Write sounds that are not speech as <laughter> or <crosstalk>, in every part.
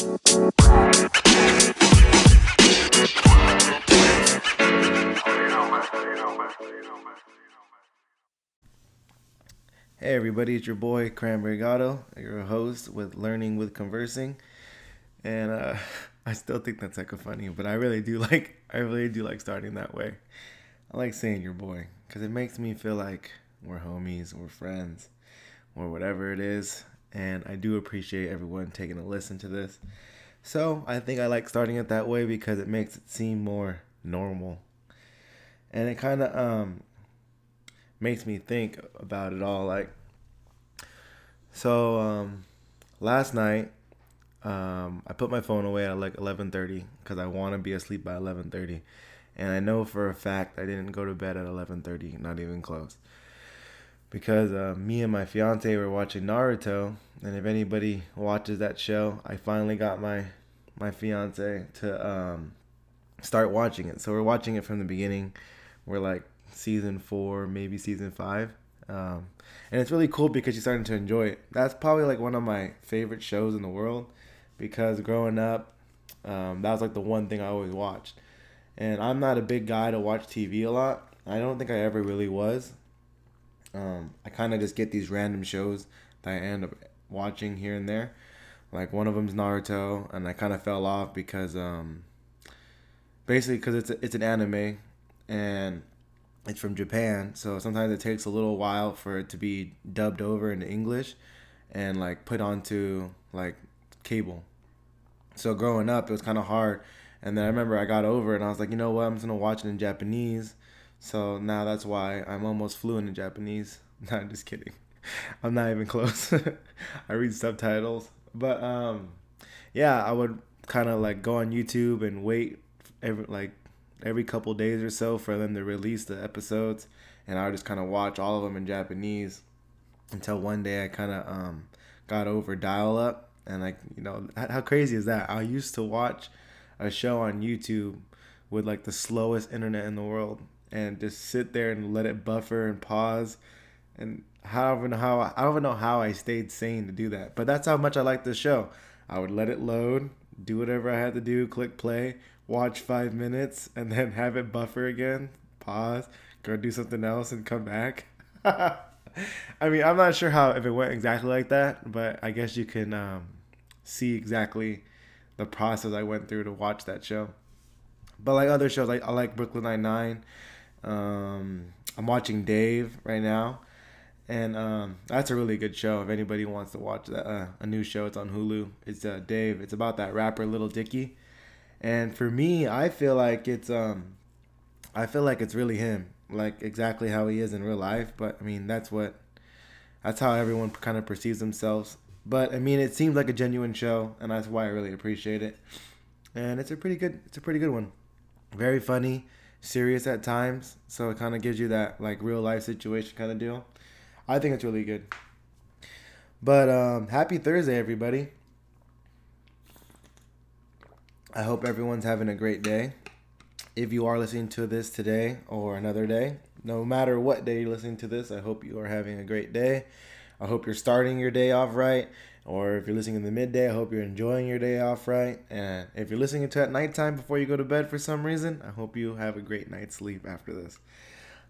Hey everybody, it's your boy Cranberry Gatto, your host with Learning with Conversing, and uh, <laughs> I still think that's like a funny, but I really do <laughs> like I really do like starting that way. I like saying your boy because it makes me feel like we're homies, we're friends, or whatever it is, and I do appreciate everyone taking a listen to this. So I think I like starting it that way because it makes it seem more normal, and it kind of um makes me think about it all. Like, so um, last night, um, I put my phone away at like 11:30 because I want to be asleep by 11:30, and I know for a fact I didn't go to bed at 11:30, not even close. Because uh, me and my fiance were watching Naruto, and if anybody watches that show, I finally got my my fiance to um, start watching it. So we're watching it from the beginning. We're like season four, maybe season five. Um, and it's really cool because you're starting to enjoy it. That's probably like one of my favorite shows in the world because growing up, um, that was like the one thing I always watched. And I'm not a big guy to watch TV a lot. I don't think I ever really was. Um, I kind of just get these random shows that I end up watching here and there. Like one of them's Naruto, and I kind of fell off because um, basically because it's a, it's an anime, and it's from Japan, so sometimes it takes a little while for it to be dubbed over into English and like put onto like cable. So growing up, it was kind of hard. And then I remember I got over it and I was like, you know what, I'm just gonna watch it in Japanese. So now that's why I'm almost fluent in Japanese. <laughs> No, I'm just kidding. <laughs> I'm not even close. <laughs> I read subtitles. But um yeah, I would kind of like go on YouTube and wait every like every couple days or so for them to release the episodes, and I would just kind of watch all of them in Japanese until one day I kind of um, got over dial up, and like you know how crazy is that? I used to watch a show on YouTube with like the slowest internet in the world, and just sit there and let it buffer and pause, and how even how I don't even know how I stayed sane to do that, but that's how much I like the show. I would let it load, do whatever I had to do, click play, watch five minutes, and then <laughs> have it buffer again, pause, go do something else, and come back. <laughs> I mean, I'm not sure how if it went exactly like that, but I guess you can um, see exactly the process I went through to watch that show. But like other shows, like I like Brooklyn Nine Nine. Um, I'm watching Dave right now, and um, that's a really good show. If anybody wants to watch that, uh, a new show, it's on Hulu. It's uh, Dave. It's about that rapper Little Dicky and for me, I feel like it's um I feel like it's really him, like exactly how he is in real life, but I mean, that's what that's how everyone kind of perceives themselves. But I mean, it seems like a genuine show, and that's why I really appreciate it. And it's a pretty good it's a pretty good one. Very funny, serious at times, so it kind of gives you that like real life situation kind of deal. I think it's really good. But um happy Thursday everybody. I hope everyone's having a great day. If you are listening to this today or another day, no matter what day you're listening to this, I hope you are having a great day. I hope you're starting your day off right. Or if you're listening in the midday, I hope you're enjoying your day off right. And if you're listening to it at nighttime before you go to bed for some reason, I hope you have a great night's sleep after this.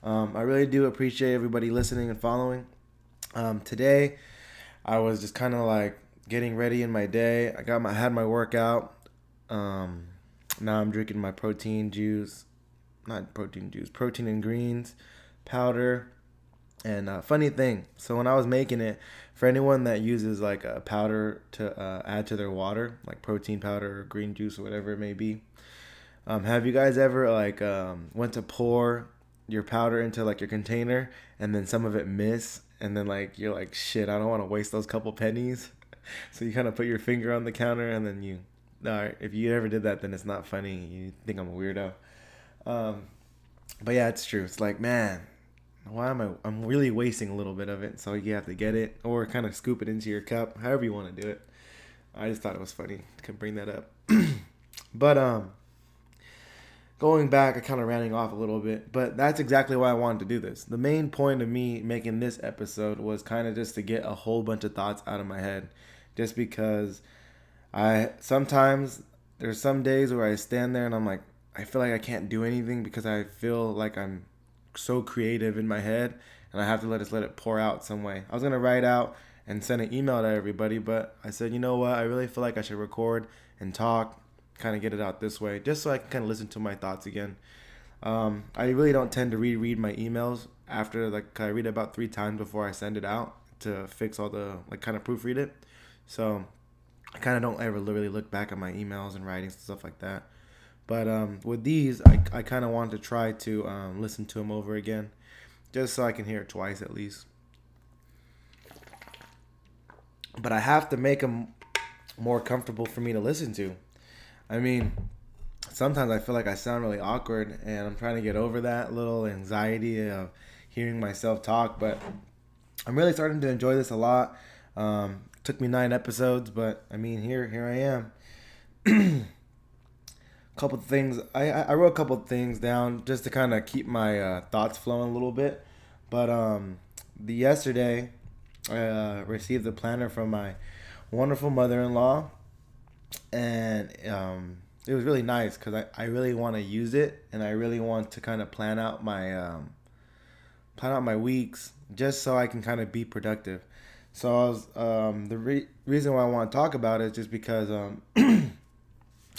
Um, I really do appreciate everybody listening and following. Um, today, I was just kind of like getting ready in my day. I got my had my workout. Um, now I'm drinking my protein juice, not protein juice, protein and greens powder. And uh, funny thing, so when I was making it, for anyone that uses like a powder to uh, add to their water, like protein powder or green juice or whatever it may be, um, have you guys ever like um, went to pour your powder into like your container and then some of it miss and then like you're like shit, I don't want to waste those couple pennies, <laughs> so you kind of put your finger on the counter and then you no, if you ever did that, then it's not funny. You think I'm a weirdo. Um, but yeah, it's true. It's like, man, why am I? I'm really wasting a little bit of it. So you have to get it or kind of scoop it into your cup, however you want to do it. I just thought it was funny to bring that up. <clears throat> but um, going back, I kind of ranting off a little bit, but that's exactly why I wanted to do this. The main point of me making this episode was kind of just to get a whole bunch of thoughts out of my head, just because I sometimes there's some days where I stand there and I'm like, I feel like I can't do anything because I feel like I'm so creative in my head and I have to let it let it pour out some way. I was gonna write out and send an email to everybody, but I said, you know what? I really feel like I should record and talk, kind of get it out this way, just so I can kind of listen to my thoughts again. Um, I really don't tend to reread my emails after like I read about three times before I send it out to fix all the like kind of proofread it. So I kind of don't ever really look back at my emails and writings and stuff like that. But um, with these, I, I kind of want to try to um, listen to them over again, just so I can hear it twice at least. But I have to make them more comfortable for me to listen to. I mean, sometimes I feel like I sound really awkward, and I'm trying to get over that little anxiety of hearing myself talk. But I'm really starting to enjoy this a lot. Um, took me nine episodes, but I mean, here here I am. <clears throat> couple things I, I wrote a couple things down just to kind of keep my uh, thoughts flowing a little bit. But um, the yesterday, I uh, received the planner from my wonderful mother-in-law, and um, it was really nice because I, I really want to use it and I really want to kind of plan out my um, plan out my weeks just so I can kind of be productive. So I was um, the re- reason why I want to talk about it is just because um, <clears throat>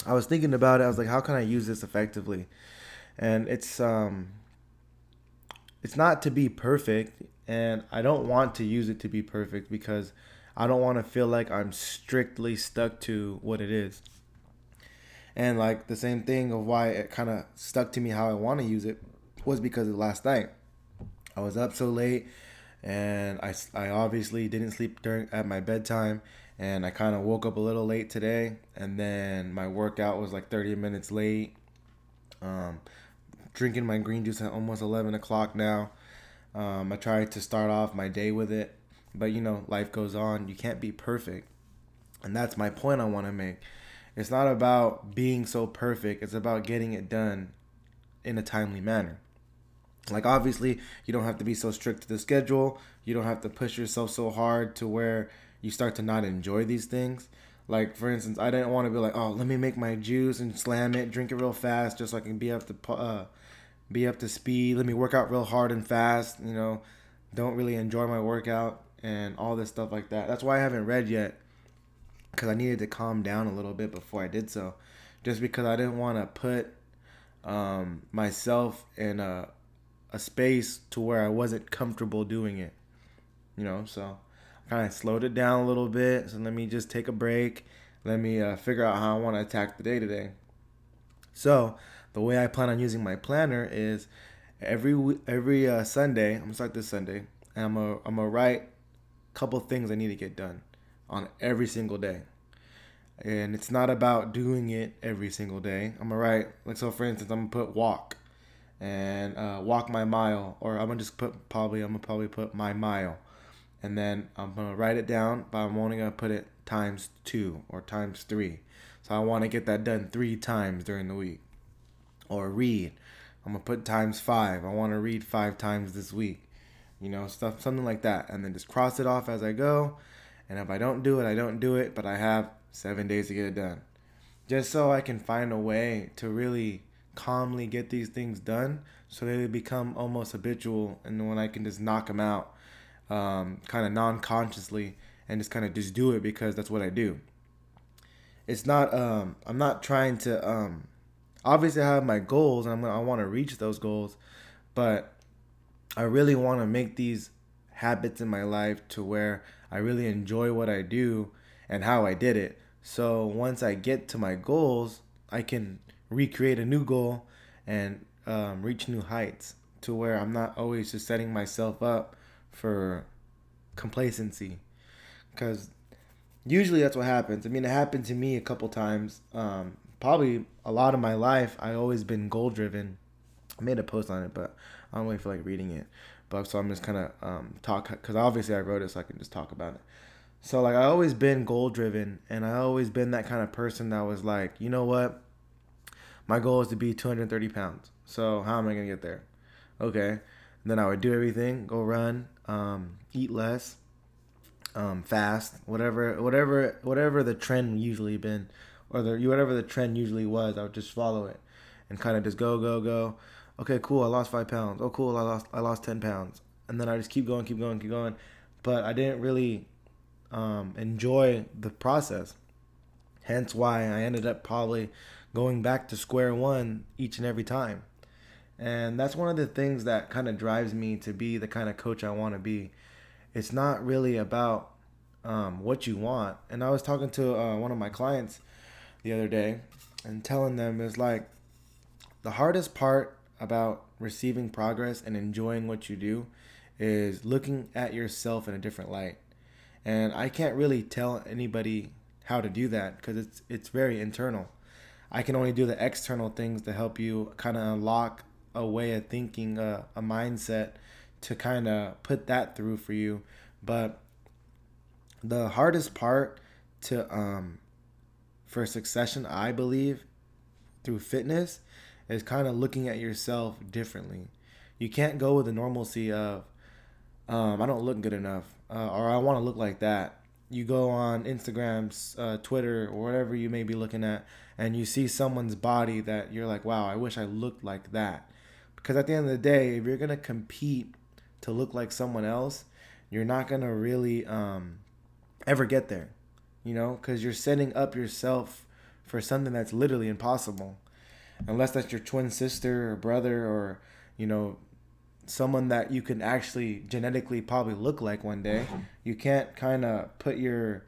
I was thinking about it. I was like, how can I use this effectively? And it's um, it's not to be perfect, and I don't want to use it to be perfect because I don't want to feel like I'm strictly stuck to what it is. And like the same thing of why it kind of stuck to me how I want to use it was because of last night. I was up so late and I, I obviously didn't sleep during at my bedtime and I kind of woke up a little late today and then my workout was like 30 minutes late. Um, drinking my green juice at almost 11 o'clock now. Um, I tried to start off my day with it but you know life goes on. You can't be perfect. And that's my point I want to make. It's not about being so perfect it's about getting it done in a timely manner. Like obviously, you don't have to be so strict to the schedule. You don't have to push yourself so hard to where you start to not enjoy these things. Like for instance, I didn't want to be like, oh, let me make my juice and slam it, drink it real fast, just so I can be up to uh, be up to speed. Let me work out real hard and fast. You know, don't really enjoy my workout and all this stuff like that. That's why I haven't read yet, because I needed to calm down a little bit before I did so, just because I didn't want to put um, myself in a a space to where I wasn't comfortable doing it. You know, so kind of slowed it down a little bit. So let me just take a break. Let me uh, figure out how I want to attack the day today. So the way I plan on using my planner is every every uh, Sunday. I'm gonna start this Sunday, and I'm gonna I'm gonna write a couple things I need to get done on every single day. And it's not about doing it every single day. I'm gonna write like so. For instance, I'm gonna put walk and uh, walk my mile, or I'm gonna just put probably I'm gonna probably put my mile, and then I'm gonna write it down, but I'm only gonna put it times two or times three. So I want to get that done three times during the week. Or read, I'm gonna put times five. I want to read five times this week. You know, stuff something like that, and then just cross it off as I go. And if I don't do it, I don't do it, but I have seven days to get it done. Just so I can find a way to really calmly get these things done so they become almost habitual and when I can just knock them out um, kind of non-consciously and just kind of just do it because that's what I do. It's not um, I'm not trying to um, obviously I have my goals and I'm, I want to reach those goals, but I really want to make these habits in my life to where I really enjoy what I do and how I did it. So once I get to my goals, I can recreate a new goal and um, reach new heights to where I'm not always just setting myself up for complacency. Because usually that's what happens. I mean, it happened to me a couple times. Um, probably a lot of my life, I always been goal driven. I made a post on it, but I don't really feel like reading it. But so I'm just kind of um, talk because obviously I wrote it, so I can just talk about it. So like I always been goal driven, and I always been that kind of person that was like, you know what, my goal is to be 230 pounds. So how am I gonna get there? Okay. And then I would do everything, go run, um, eat less, um, fast, whatever, whatever, whatever the trend usually been, or the whatever the trend usually was. I would just follow it, and kind of just go, go, go. Okay, cool. I lost five pounds. Oh, cool. I lost, I lost ten pounds, and then I just keep going, keep going, keep going. But I didn't really um, enjoy the process. Hence why I ended up probably going back to square one each and every time. And that's one of the things that kind of drives me to be the kind of coach I want to be. It's not really about um, what you want. And I was talking to uh, one of my clients the other day and telling them is like the hardest part about receiving progress and enjoying what you do is looking at yourself in a different light. And I can't really tell anybody how to do that because it's it's very internal. I can only do the external things to help you kind of unlock a way of thinking, uh, a mindset to kind of put that through for you. But the hardest part to um for succession, I believe, through fitness is kind of looking at yourself differently. You can't go with the normalcy of um, I don't look good enough uh, or I want to look like that you go on Instagram, uh, Twitter, or whatever you may be looking at, and you see someone's body that you're like, wow, I wish I looked like that. Because at the end of the day, if you're gonna compete to look like someone else, you're not gonna really um, ever get there, you know, because you're setting up yourself for something that's literally impossible, unless that's your twin sister or brother or you know someone that you can actually genetically probably look like one day. You can't kind of put your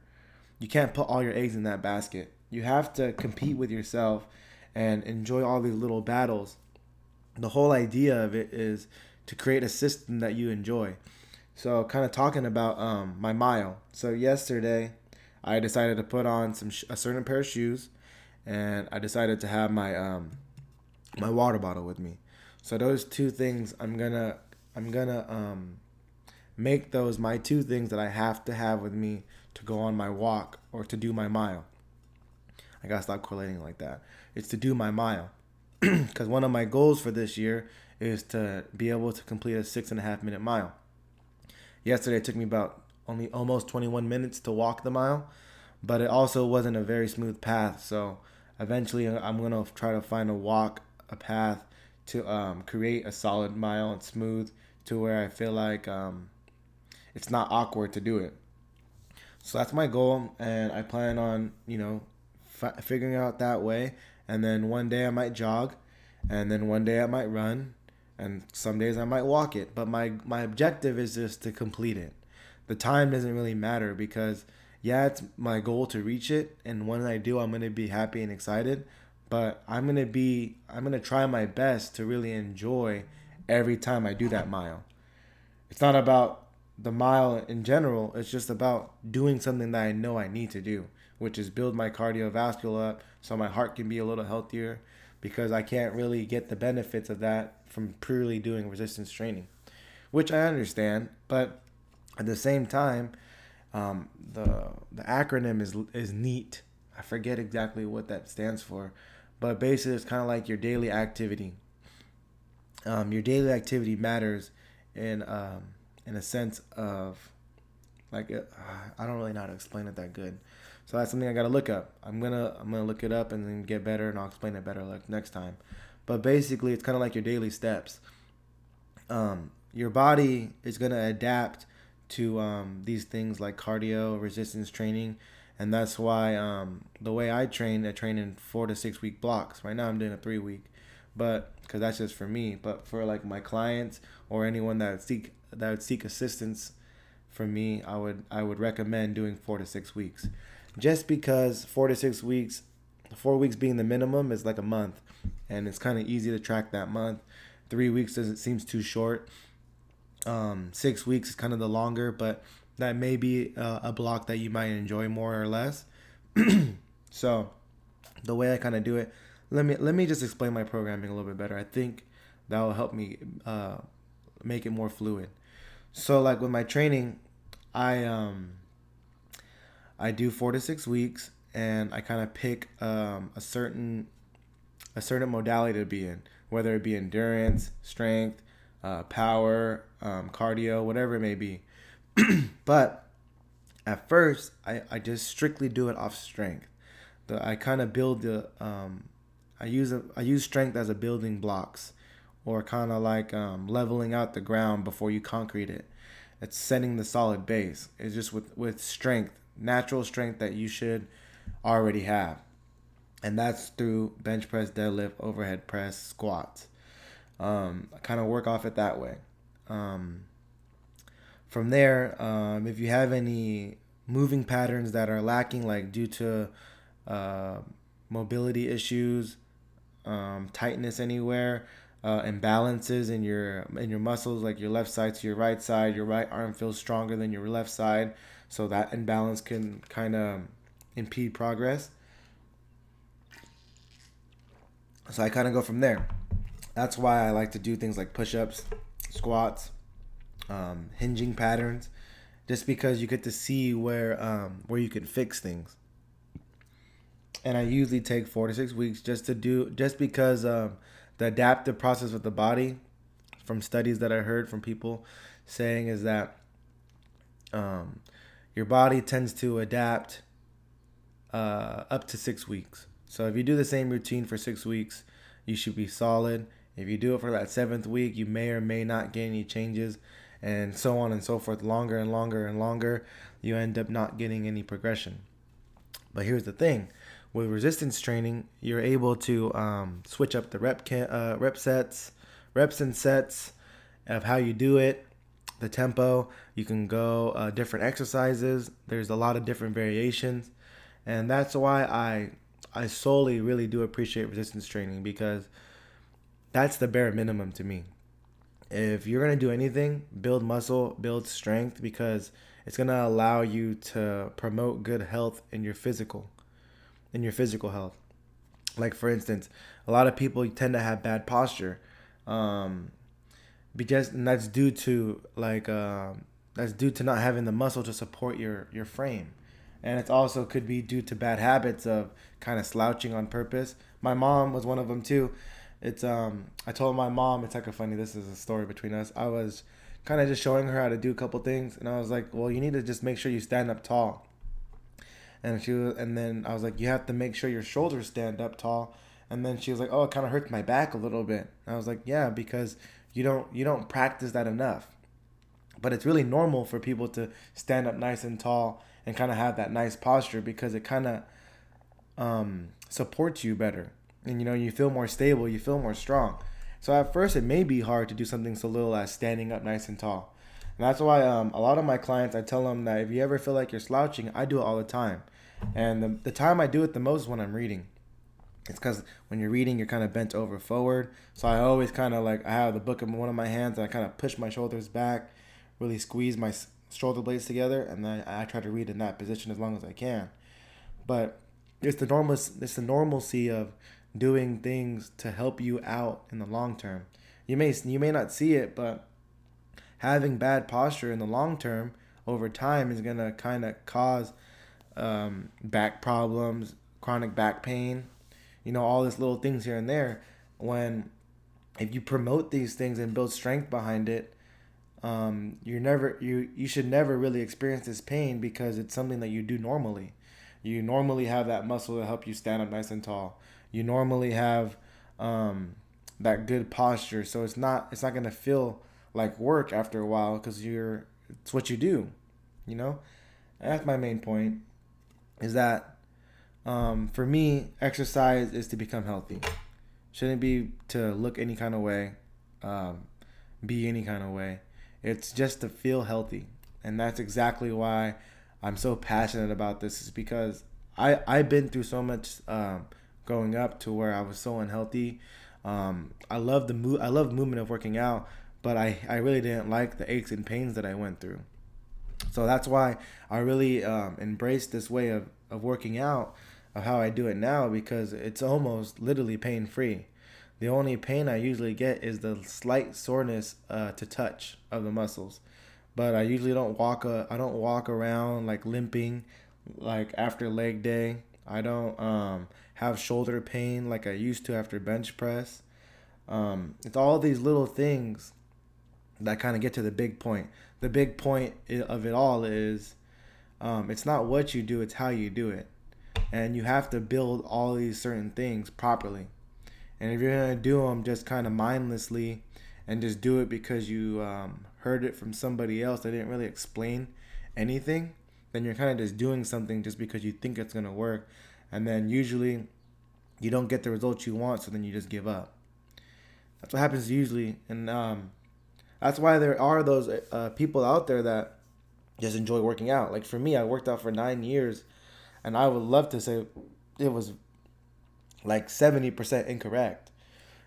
you can't put all your eggs in that basket. You have to compete with yourself and enjoy all these little battles. The whole idea of it is to create a system that you enjoy. So, kind of talking about um, my mile. So yesterday, I decided to put on some sh- a certain pair of shoes, and I decided to have my um, my water bottle with me. So those two things I'm gonna I'm gonna um, make those my two things that I have to have with me to go on my walk or to do my mile. I gotta stop correlating like that. It's to do my mile. <clears throat> Because one of my goals for this year is to be able to complete a six and a half minute mile. Yesterday it took me about only almost 21 minutes to walk the mile, but it also wasn't a very smooth path. So eventually I'm gonna try to find a walk, a path to um, create a solid mile and smooth to where I feel like um, it's not awkward to do it. So that's my goal, and I plan on you know f- figuring out that way. And then one day I might jog, and then one day I might run, and some days I might walk it. But my my objective is just to complete it. The time doesn't really matter because yeah, it's my goal to reach it, and when I do, I'm gonna be happy and excited but I'm gonna be I'm gonna try my best to really enjoy every time I do that mile. It's not about the mile in general. It's just about doing something that I know I need to do, which is build my cardiovascular up so my heart can be a little healthier because I can't really get the benefits of that from purely doing resistance training, which I understand, but at the same time, um, the the acronym is is NEAT. I forget exactly what that stands for, but basically it's kind of like your daily activity. Um, your daily activity matters in um, in a sense of like uh, I don't really know how to explain it that good. So that's something I gotta look up. I'm gonna I'm gonna look it up and then get better, and I'll explain it better like next time. But basically, it's kind of like your daily steps. Um, your body is gonna adapt to um, these things like cardio, resistance training, and that's why um, the way I train, I train in four to six week blocks. Right now, I'm doing a three week, but because that's just for me. But for like my clients or anyone that seek that would seek assistance from me, I would I would recommend doing four to six weeks, just because four to six weeks, four weeks being the minimum is like a month, and it's kind of easy to track that month. Three weeks doesn't seems too short. Um, six weeks is kind of the longer, but that may be a, a block that you might enjoy more or less. <clears throat> so the way I kind of do it, let me let me just explain my programming a little bit better. I think that will help me uh, make it more fluid. So like with my training, I um I do four to six weeks, and I kind of pick um, a certain a certain modality to be in, whether it be endurance, strength, uh, power, um, cardio, whatever it may be. <clears throat> but at first I, I just strictly do it off strength. The I kind of build the um, I use a, I use strength as a building blocks, or kind of like um, leveling out the ground before you concrete it. It's setting the solid base. It's just with with strength, natural strength that you should already have, and that's through bench press, deadlift, overhead press, squats. Um, kind of work off it that way. Um, from there, um, if you have any moving patterns that are lacking, like due to uh, mobility issues, um, tightness anywhere, uh, imbalances in your in your muscles, like your left side to your right side, your right arm feels stronger than your left side, so that imbalance can kind of impede progress. So I kind of go from there. That's why I like to do things like push-ups, squats, um, hinging patterns, just because you get to see where um, where you can fix things. And I usually take four to six weeks just to do just because um, the adaptive process with the body, from studies that I heard from people saying, is that um, your body tends to adapt uh, up to six weeks. So if you do the same routine for six weeks, you should be solid. If you do it for that seventh week, you may or may not get any changes and so on and so forth, longer and longer and longer, you end up not getting any progression. But here's the thing with resistance training, you're able to um, switch up the rep, can, uh, rep sets, reps and sets of how you do it, the tempo. You can go uh, different exercises. There's a lot of different variations, and that's why I I solely really do appreciate resistance training because that's the bare minimum to me if you're to do anything, build muscle, build strength because it's to allow you to promote good health in your physical in your physical health. Like for instance, a lot of people tend to have bad posture. Um because and that's due to like uh, that's due to not having the muscle to support your your frame. And it also could be due to bad habits of kind of slouching on purpose. My mom was one of them too it's um I told my mom it's like a funny this is a story between us. I was kind of just showing her how to do a couple things and I was like, "Well, you need to just make sure you stand up tall." And she was, and then I was like, "You have to make sure your shoulders stand up tall." And then she was like, "Oh, it kind of hurts my back a little bit." And I was like, "Yeah, because you don't you don't practice that enough." But it's really normal for people to stand up nice and tall and kind of have that nice posture because it kind of um, supports you better. And you know you feel more stable you feel more strong. So at first it may be hard to do something so little as standing up nice and tall. And that's why um, a lot of my clients i tell them that if you ever feel like you're slouching i do it all the time. And the, the time i do it the most is when i'm reading it's because when you're reading you're kind of bent over forward so i always kind of like i have the book in one of my hands and i kind of push my shoulders back really squeeze my shoulder blades together and then i try to read in that position as long as i can but it's the normal it's the normalcy of doing things to help you out in the long term. You may you may not see it, but having bad posture in the long term over time is gonna kind of cause um, back problems, chronic back pain, you know, all these little things here and there. When if you promote these things and build strength behind it, um, you're never you you should never really experience this pain because it's something that you do normally. You normally have that muscle to help you stand up nice and tall you normally have um, that good posture. So it's not it's not gonna feel like work after a while because you're it's what you do, you know. And that's my main point. Is that um, for me, exercise is to become healthy. Shouldn't be to look any kind of way, um, be any kind of way. It's just to feel healthy, and that's exactly why I'm so passionate about this. Is because I I've been through so much um, growing up to where I was so unhealthy. Um, I love the mo- I love movement of working out, but I, I really didn't like the aches and pains that I went through. So that's why I really um, embraced this way of, of working out, of how I do it now, because it's almost literally pain free. The only pain I usually get is the slight soreness uh, to touch of the muscles, but I usually don't walk. A, I don't walk around like limping, like after leg day. I don't um, have shoulder pain like I used to after bench press. Um, it's all these little things that kind of get to the big point. The big point of it all is um, it's not what you do, it's how you do it. And you have to build all these certain things properly. And if you're to do them just kind of mindlessly and just do it because you um, heard it from somebody else that didn't really explain anything, then you're kind of just doing something just because you think it's to work. And then usually you don't get the results you want, so then you just give up. That's what happens usually. And um, that's why there are those uh, people out there that just enjoy working out. Like for me, I worked out for nine years, and I would love to say it was like 70% incorrect.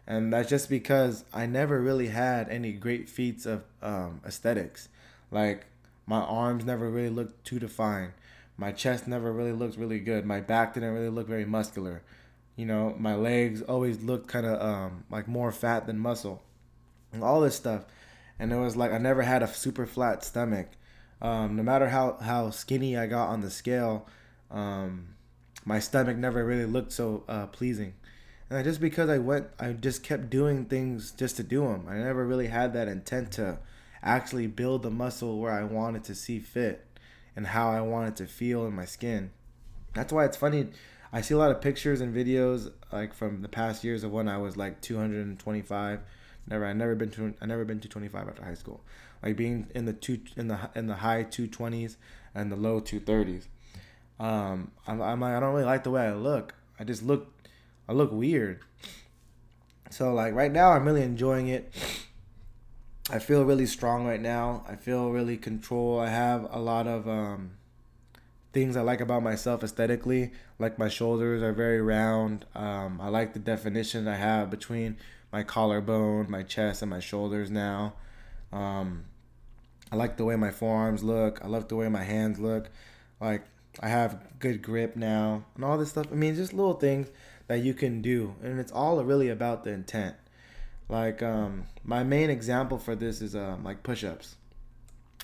And that's just because I never really had any great feats of um, aesthetics. Like, my arms never really looked too defined. My chest never really looked really good. My back didn't really look very muscular. You know, my legs always looked kind of um, like more fat than muscle. And all this stuff. And it was like I never had a super flat stomach. Um, no matter how, how skinny I got on the scale, um, my stomach never really looked so uh, pleasing. And I, just because I went, I just kept doing things just to do them. I never really had that intent to actually build the muscle where I wanted to see fit and how I wanted to feel in my skin. That's why it's funny. I see a lot of pictures and videos like from the past years of when I was like 225. Never, I never been to, I never been to 25 after high school like being in the two in the in the high 220s and the low 230s. Um, I'm, I'm like I don't really like the way I look. I just look I look weird. So like right now I'm really enjoying it. I feel really strong right now. I feel really control. I have a lot of um, things I like about myself aesthetically. Like my shoulders are very round. Um, I like the definition I have between my collarbone, my chest, and my shoulders now. Um, I like the way my forearms look. I love the way my hands look. Like I have good grip now and all this stuff. I mean, just little things that you can do, and it's all really about the intent. Like um, my main example for this is um, like push-ups.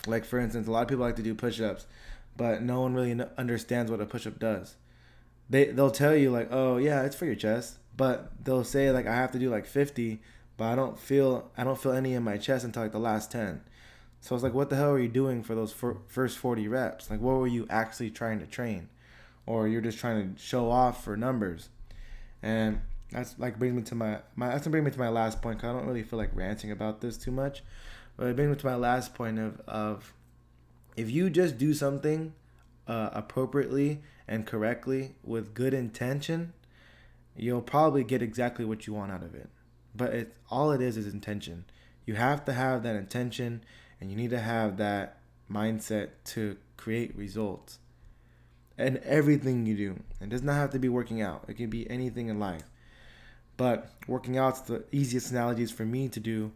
Like for instance, a lot of people like to do push-ups, but no one really understands what a push-up does. They they'll tell you like, oh yeah, it's for your chest, but they'll say like I have to do like 50, but I don't feel I don't feel any in my chest until like the last 10. So it's like, what the hell are you doing for those first 40 reps? Like, what were you actually trying to train? Or you're just trying to show off for numbers. And that's like brings me to my, my that's bring me to my last point. Cause I don't really feel like ranting about this too much, but it brings me to my last point of of if you just do something uh, appropriately and correctly with good intention, you'll probably get exactly what you want out of it. But it all it is is intention. You have to have that intention and you need to have that mindset to create results. And everything you do. It does not have to be working out. It can be anything in life. But working out's the easiest analogies for me to do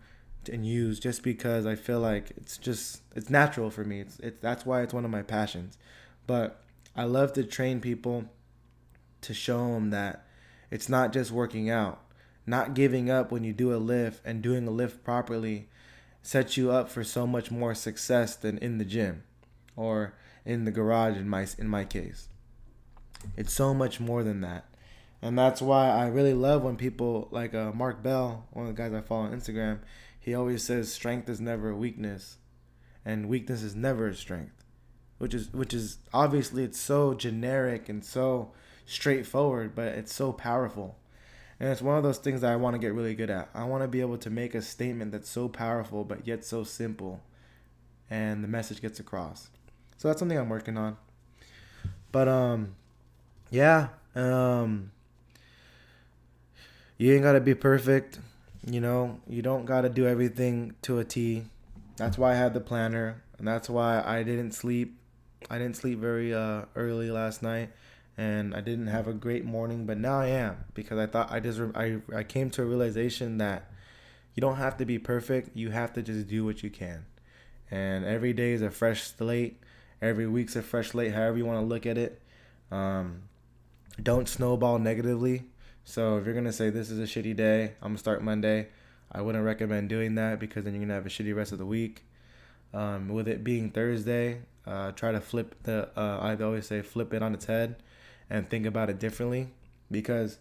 and use just because I feel like it's just it's natural for me. It's it's that's why it's one of my passions. But I love to train people to show them that it's not just working out. Not giving up when you do a lift and doing a lift properly sets you up for so much more success than in the gym or in the garage in my in my case. It's so much more than that. And that's why I really love when people like uh, Mark Bell, one of the guys I follow on Instagram, he always says strength is never a weakness and weakness is never a strength. Which is which is obviously it's so generic and so straightforward, but it's so powerful. And it's one of those things that I want to get really good at. I want to be able to make a statement that's so powerful but yet so simple and the message gets across. So that's something I'm working on. But um yeah, um you ain't got to be perfect, you know. You don't got to do everything to a T. That's why I had the planner and that's why I didn't sleep. I didn't sleep very uh early last night and I didn't have a great morning, but now I am because I thought I just I I came to a realization that you don't have to be perfect. You have to just do what you can, and every day is a fresh slate. Every week's a fresh slate. However you want to look at it. Um, don't snowball negatively. So if you're gonna say this is a shitty day, I'm gonna start Monday. I wouldn't recommend doing that because then you're gonna have a shitty rest of the week. Um, with it being Thursday, uh, try to flip the. Uh, I always say flip it on its head and think about it differently because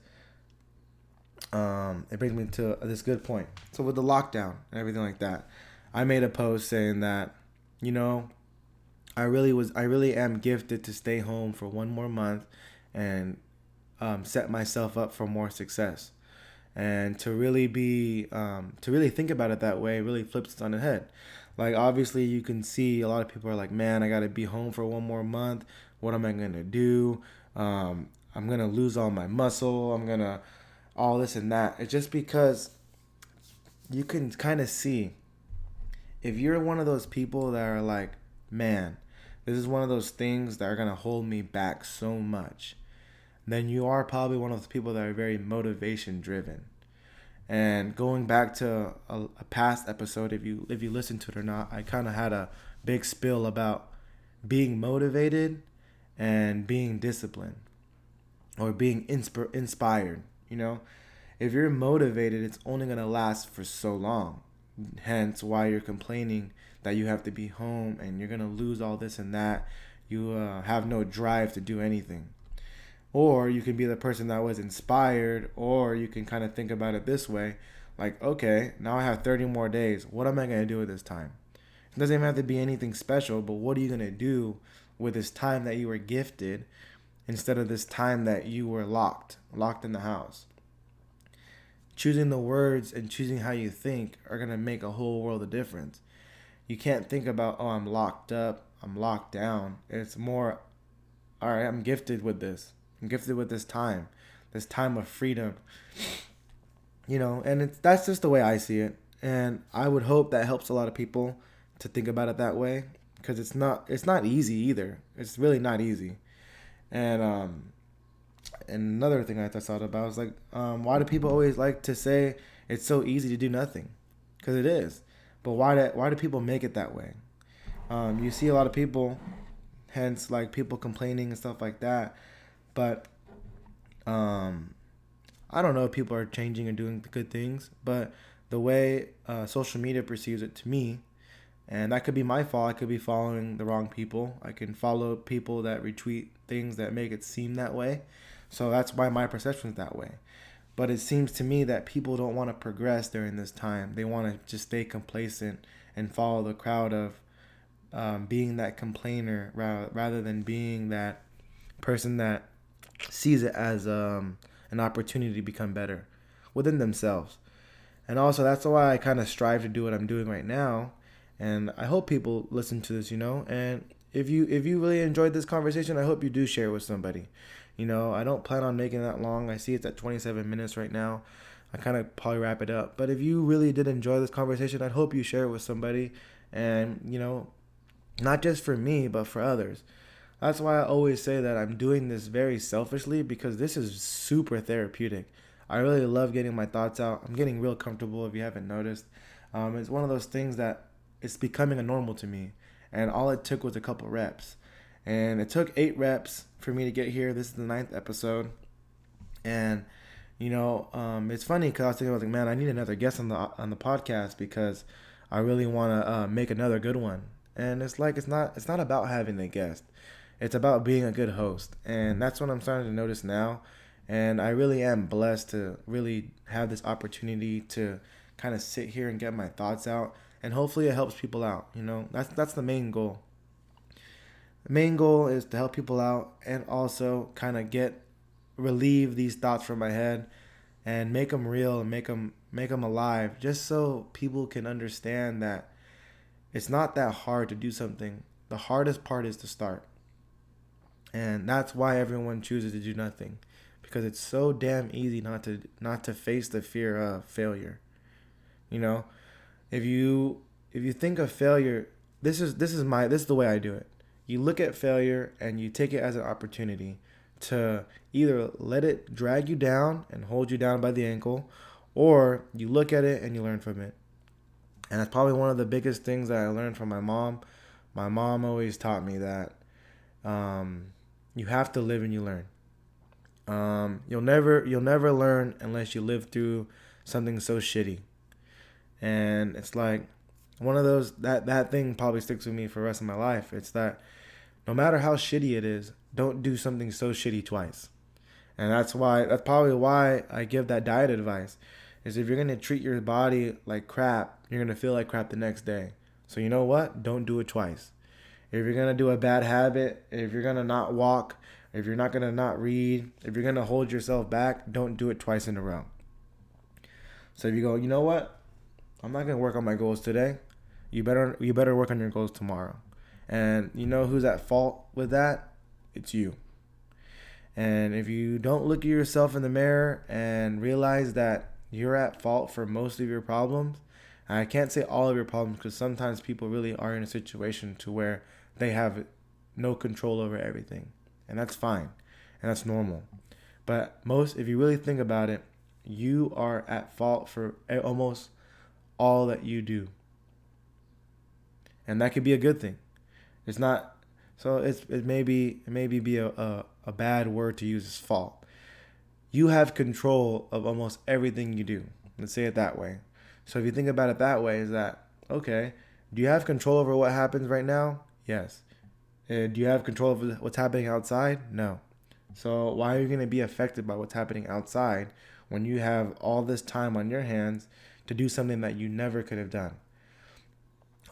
um, it brings me to this good point. So with the lockdown and everything like that, I made a post saying that, you know, I really was I really am gifted to stay home for one more month and um, set myself up for more success. And to really be um, to really think about it that way really flips it on the head. Like obviously you can see a lot of people are like, man, I gotta be home for one more month. What am I gonna do? Um, I'm gonna lose all my muscle. I'm gonna all this and that. It's just because you can kind of see if you're one of those people that are like, man, this is one of those things that are to hold me back so much, then you are probably one of those people that are very motivation driven. And going back to a, a past episode, if you if you listen to it or not, I kind of had a big spill about being motivated and being disciplined or being insp- inspired. You know, if you're motivated, it's only going to last for so long. Hence, why you're complaining that you have to be home and you're going to lose all this and that. You uh, have no drive to do anything. Or you can be the person that was inspired, or you can kind of think about it this way like, okay, now I have 30 more days. What am I going to do with this time? It doesn't even have to be anything special, but what are you going to do with this time that you were gifted instead of this time that you were locked, locked in the house? choosing the words and choosing how you think are going to make a whole world of difference. You can't think about, oh, I'm locked up, I'm locked down. It's more, all right, I'm gifted with this. I'm gifted with this time, this time of freedom. You know, and it's, that's just the way I see it. And I would hope that helps a lot of people to think about it that way because it's not it's not easy either. It's really not easy. And um and another thing I thought about was like, um, why do people always like to say it's so easy to do nothing? Because it is. But why do, why do people make it that way? Um, you see a lot of people, hence like people complaining and stuff like that. But um, I don't know if people are changing and doing good things, but the way uh, social media perceives it to me, and that could be my fault. I could be following the wrong people. I can follow people that retweet things that make it seem that way. So that's why my perception is that way. But it seems to me that people don't want to progress during this time. They want to just stay complacent and follow the crowd of um, being that complainer rather, rather than being that person that sees it as um, an opportunity to become better within themselves. And also, that's why I kind of strive to do what I'm doing right now. And I hope people listen to this, you know. And if you if you really enjoyed this conversation, I hope you do share it with somebody. You know, I don't plan on making that long. I see it's at 27 minutes right now. I kind of probably wrap it up. But if you really did enjoy this conversation, I'd hope you share it with somebody. And, you know, not just for me, but for others. That's why I always say that I'm doing this very selfishly because this is super therapeutic. I really love getting my thoughts out. I'm getting real comfortable if you haven't noticed. Um, it's one of those things that it's becoming a normal to me. And all it took was a couple reps. And it took eight reps for me to get here. This is the ninth episode. And, you know, um, it's funny because I was thinking, I was like, man, I need another guest on the on the podcast because I really want to uh, make another good one. And it's like it's not it's not about having a guest. It's about being a good host. And that's what I'm starting to notice now. And I really am blessed to really have this opportunity to kind of sit here and get my thoughts out. And hopefully it helps people out. You know, that's that's the main goal. The main goal is to help people out and also kind of get relieve these thoughts from my head and make them real and make them make them alive just so people can understand that it's not that hard to do something. The hardest part is to start. And that's why everyone chooses to do nothing because it's so damn easy not to not to face the fear of failure. You know, if you if you think of failure, this is this is my this is the way I do it you look at failure and you take it as an opportunity to either let it drag you down and hold you down by the ankle, or you look at it and you learn from it. And that's probably one of the biggest things that I learned from my mom. My mom always taught me that um, you have to live and you learn. Um, you'll never you'll never learn unless you live through something so shitty. And it's like one of those that that thing probably sticks with me for the rest of my life. It's that no matter how shitty it is, don't do something so shitty twice. And that's why that's probably why I give that diet advice. Is if you're gonna treat your body like crap, you're gonna feel like crap the next day. So you know what? Don't do it twice. if you're gonna do a bad habit, if you're gonna not walk, if you're not gonna not read, if you're gonna hold yourself back, don't do it twice in a row. So if you go, you know what, I'm not gonna work on my goals today. You better you better work on your goals tomorrow. And you know who's at fault with that? It's you. And if you don't look at yourself in the mirror and realize that you're at fault for most of your problems, I can't say all of your problems because sometimes people really are in a situation to where they have no control over everything. And that's fine. And that's normal. But most if you really think about it, you are at fault for eh, almost all that you do. And that could be a good thing. It's not so it's it may be it may be a, a, a bad word to use as fault. You have control of almost everything you do. Let's say it that way. So if you think about it that way, is that okay? Do you have control over what happens right now? Yes. And do you have control over what's happening outside? No. So why are you going to be affected by what's happening outside when you have all this time on your hands to do something that you never could have done?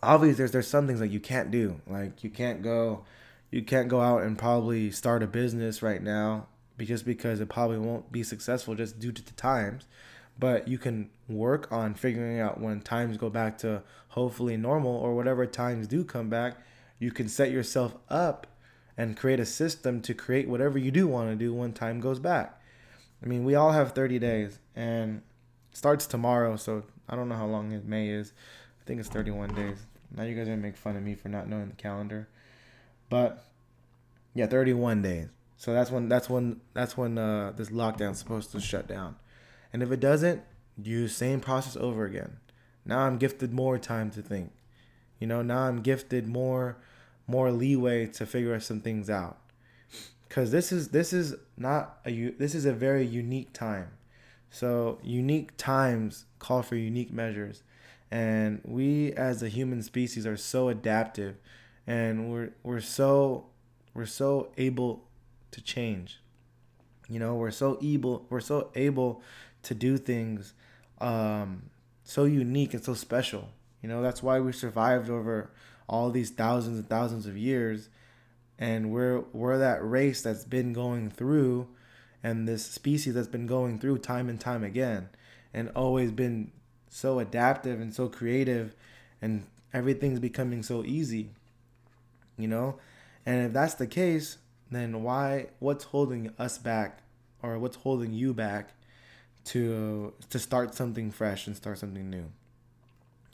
Obviously, there's there's some things that you can't do. Like you can't go, you can't go out and probably start a business right now, just because it probably won't be successful just due to the times but you can work on figuring out when times go back to hopefully normal or whatever times do come back you can set yourself up and create a system to create whatever you do want to do when time goes back i mean we all have 30 days and starts tomorrow so i don't know how long may is i think it's 31 days now you guys are gonna make fun of me for not knowing the calendar but yeah 31 days so that's when that's when that's when uh, this lockdown's supposed to shut down and if it doesn't, use same process over again. Now I'm gifted more time to think. You know, now I'm gifted more more leeway to figure some things out. Cuz this is this is not a this is a very unique time. So, unique times call for unique measures. And we as a human species are so adaptive and we're we're so we're so able to change. You know, we're so able we're so able to do things um, so unique and so special. You know, that's why we survived over all these thousands and thousands of years. And we're we're that race that's been going through and this species that's been going through time and time again and always been so adaptive and so creative and everything's becoming so easy. You know? And if that's the case, then why what's holding us back or what's holding you back to to start something fresh and start something new.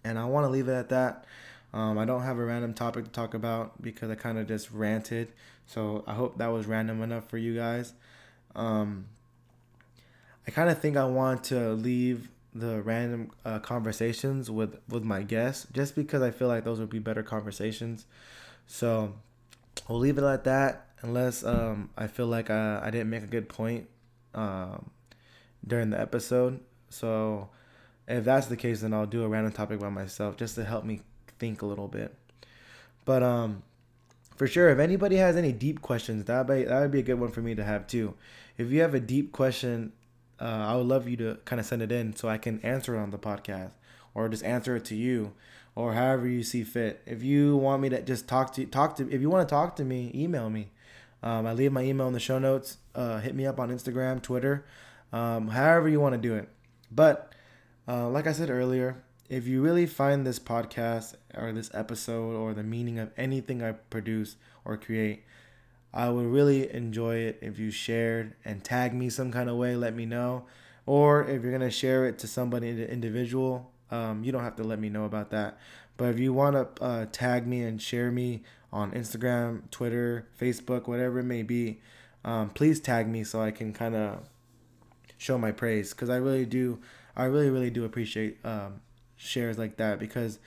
And I want to leave it at that. Um, I don't have a random topic to talk about because I kind of just ranted. So I hope that was random enough for you guys. Um, I kind of think I want to leave the random uh, conversations with with my guests just because I feel like those would be better conversations. So we'll leave it at that unless um, I feel like I, I didn't make a good point. Um, during the episode. So if that's the case, then I'll do a random topic by myself just to help me think a little bit. But um, for sure, if anybody has any deep questions, that be that would be a good one for me to have too. If you have a deep question, uh, I would love you to kind of send it in so I can answer it on the podcast, or just answer it to you, or however you see fit. If you want me to just talk to talk to, if you want to talk to me, email me. Um, I leave my email in the show notes. Uh, hit me up on Instagram, Twitter um, however you want to do it. But uh, like I said earlier, if you really find this podcast or this episode or the meaning of anything I produce or create, I would really enjoy it if you shared and tag me some kind of way, let me know. Or if you're going to share it to somebody an individual, um, you don't have to let me know about that. But if you want to uh, tag me and share me on Instagram, Twitter, Facebook, whatever it may be, um, please tag me so I can kind of show my praise because I really do. I really, really do appreciate um, shares like that because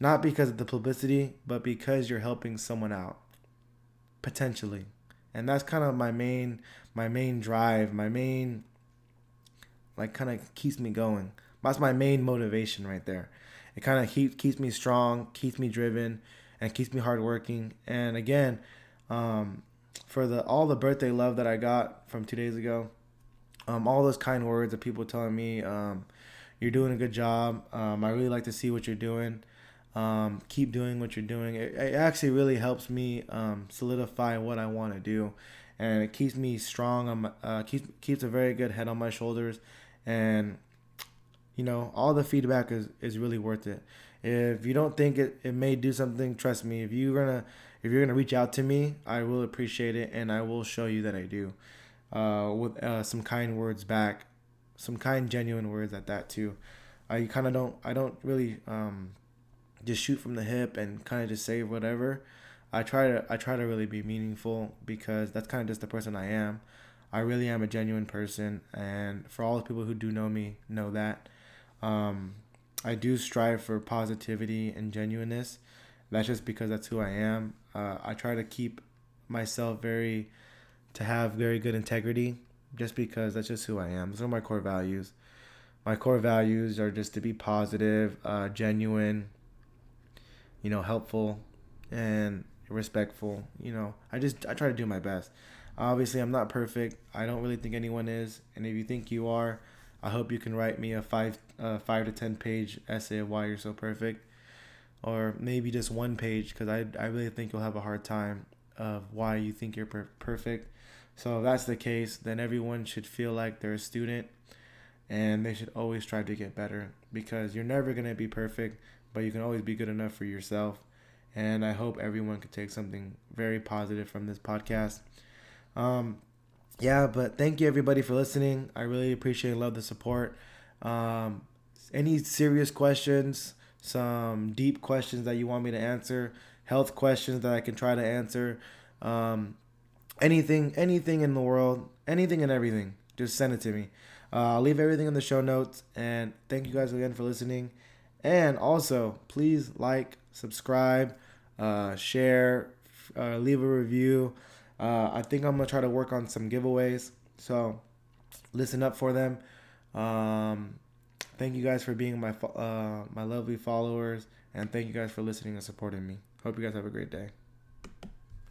not because of the publicity, but because you're helping someone out potentially, and that's kind of my main, my main drive, my main, like kind of keeps me going. That's my main motivation right there. It kind of keep, keeps me strong, keeps me driven, and keeps me hardworking. And again, um, for the all the birthday love that I got from two days ago, um, all those kind words of people telling me um, you're doing a good job. Um, I really like to see what you're doing. Um, keep doing what you're doing. It, it actually really helps me um, solidify what I want to do, and it keeps me strong. On uh, keeps keeps a very good head on my shoulders, and you know all the feedback is is really worth it. If you don't think it, it may do something, trust me. If you're gonna if you're gonna reach out to me, I will appreciate it, and I will show you that I do, uh, with uh, some kind words back, some kind genuine words at that too. I kind of don't I don't really um, just shoot from the hip and kind of just say whatever. I try to I try to really be meaningful because that's kind of just the person I am. I really am a genuine person, and for all the people who do know me, know that. Um, I do strive for positivity and genuineness. That's just because that's who I am. Uh, I try to keep myself very, to have very good integrity, just because that's just who I am. Those are my core values. My core values are just to be positive, uh, genuine, you know, helpful and respectful. You know, I just I try to do my best. Obviously, I'm not perfect. I don't really think anyone is. And if you think you are, I hope you can write me a five uh, five to ten page essay of why you're so perfect, or maybe just one page because I I really think you'll have a hard time of why you think you're per- perfect. So if that's the case, then everyone should feel like they're a student, and they should always try to get better because you're never gonna be perfect but you can always be good enough for yourself. And I hope everyone could take something very positive from this podcast. Um, yeah, but thank you everybody for listening. I really appreciate and love the support. Um, any serious questions, some deep questions that you want me to answer, health questions that I can try to answer, um, anything, anything in the world, anything and everything, just send it to me. Uh, I'll leave everything in the show notes. And thank you guys again for listening. And also, please like, subscribe, uh, share, uh, leave a review. Uh, I think I'm gonna try to work on some giveaways, so listen up for them. Um, thank you guys for being my uh, my lovely followers, and thank you guys for listening and supporting me. Hope you guys have a great day.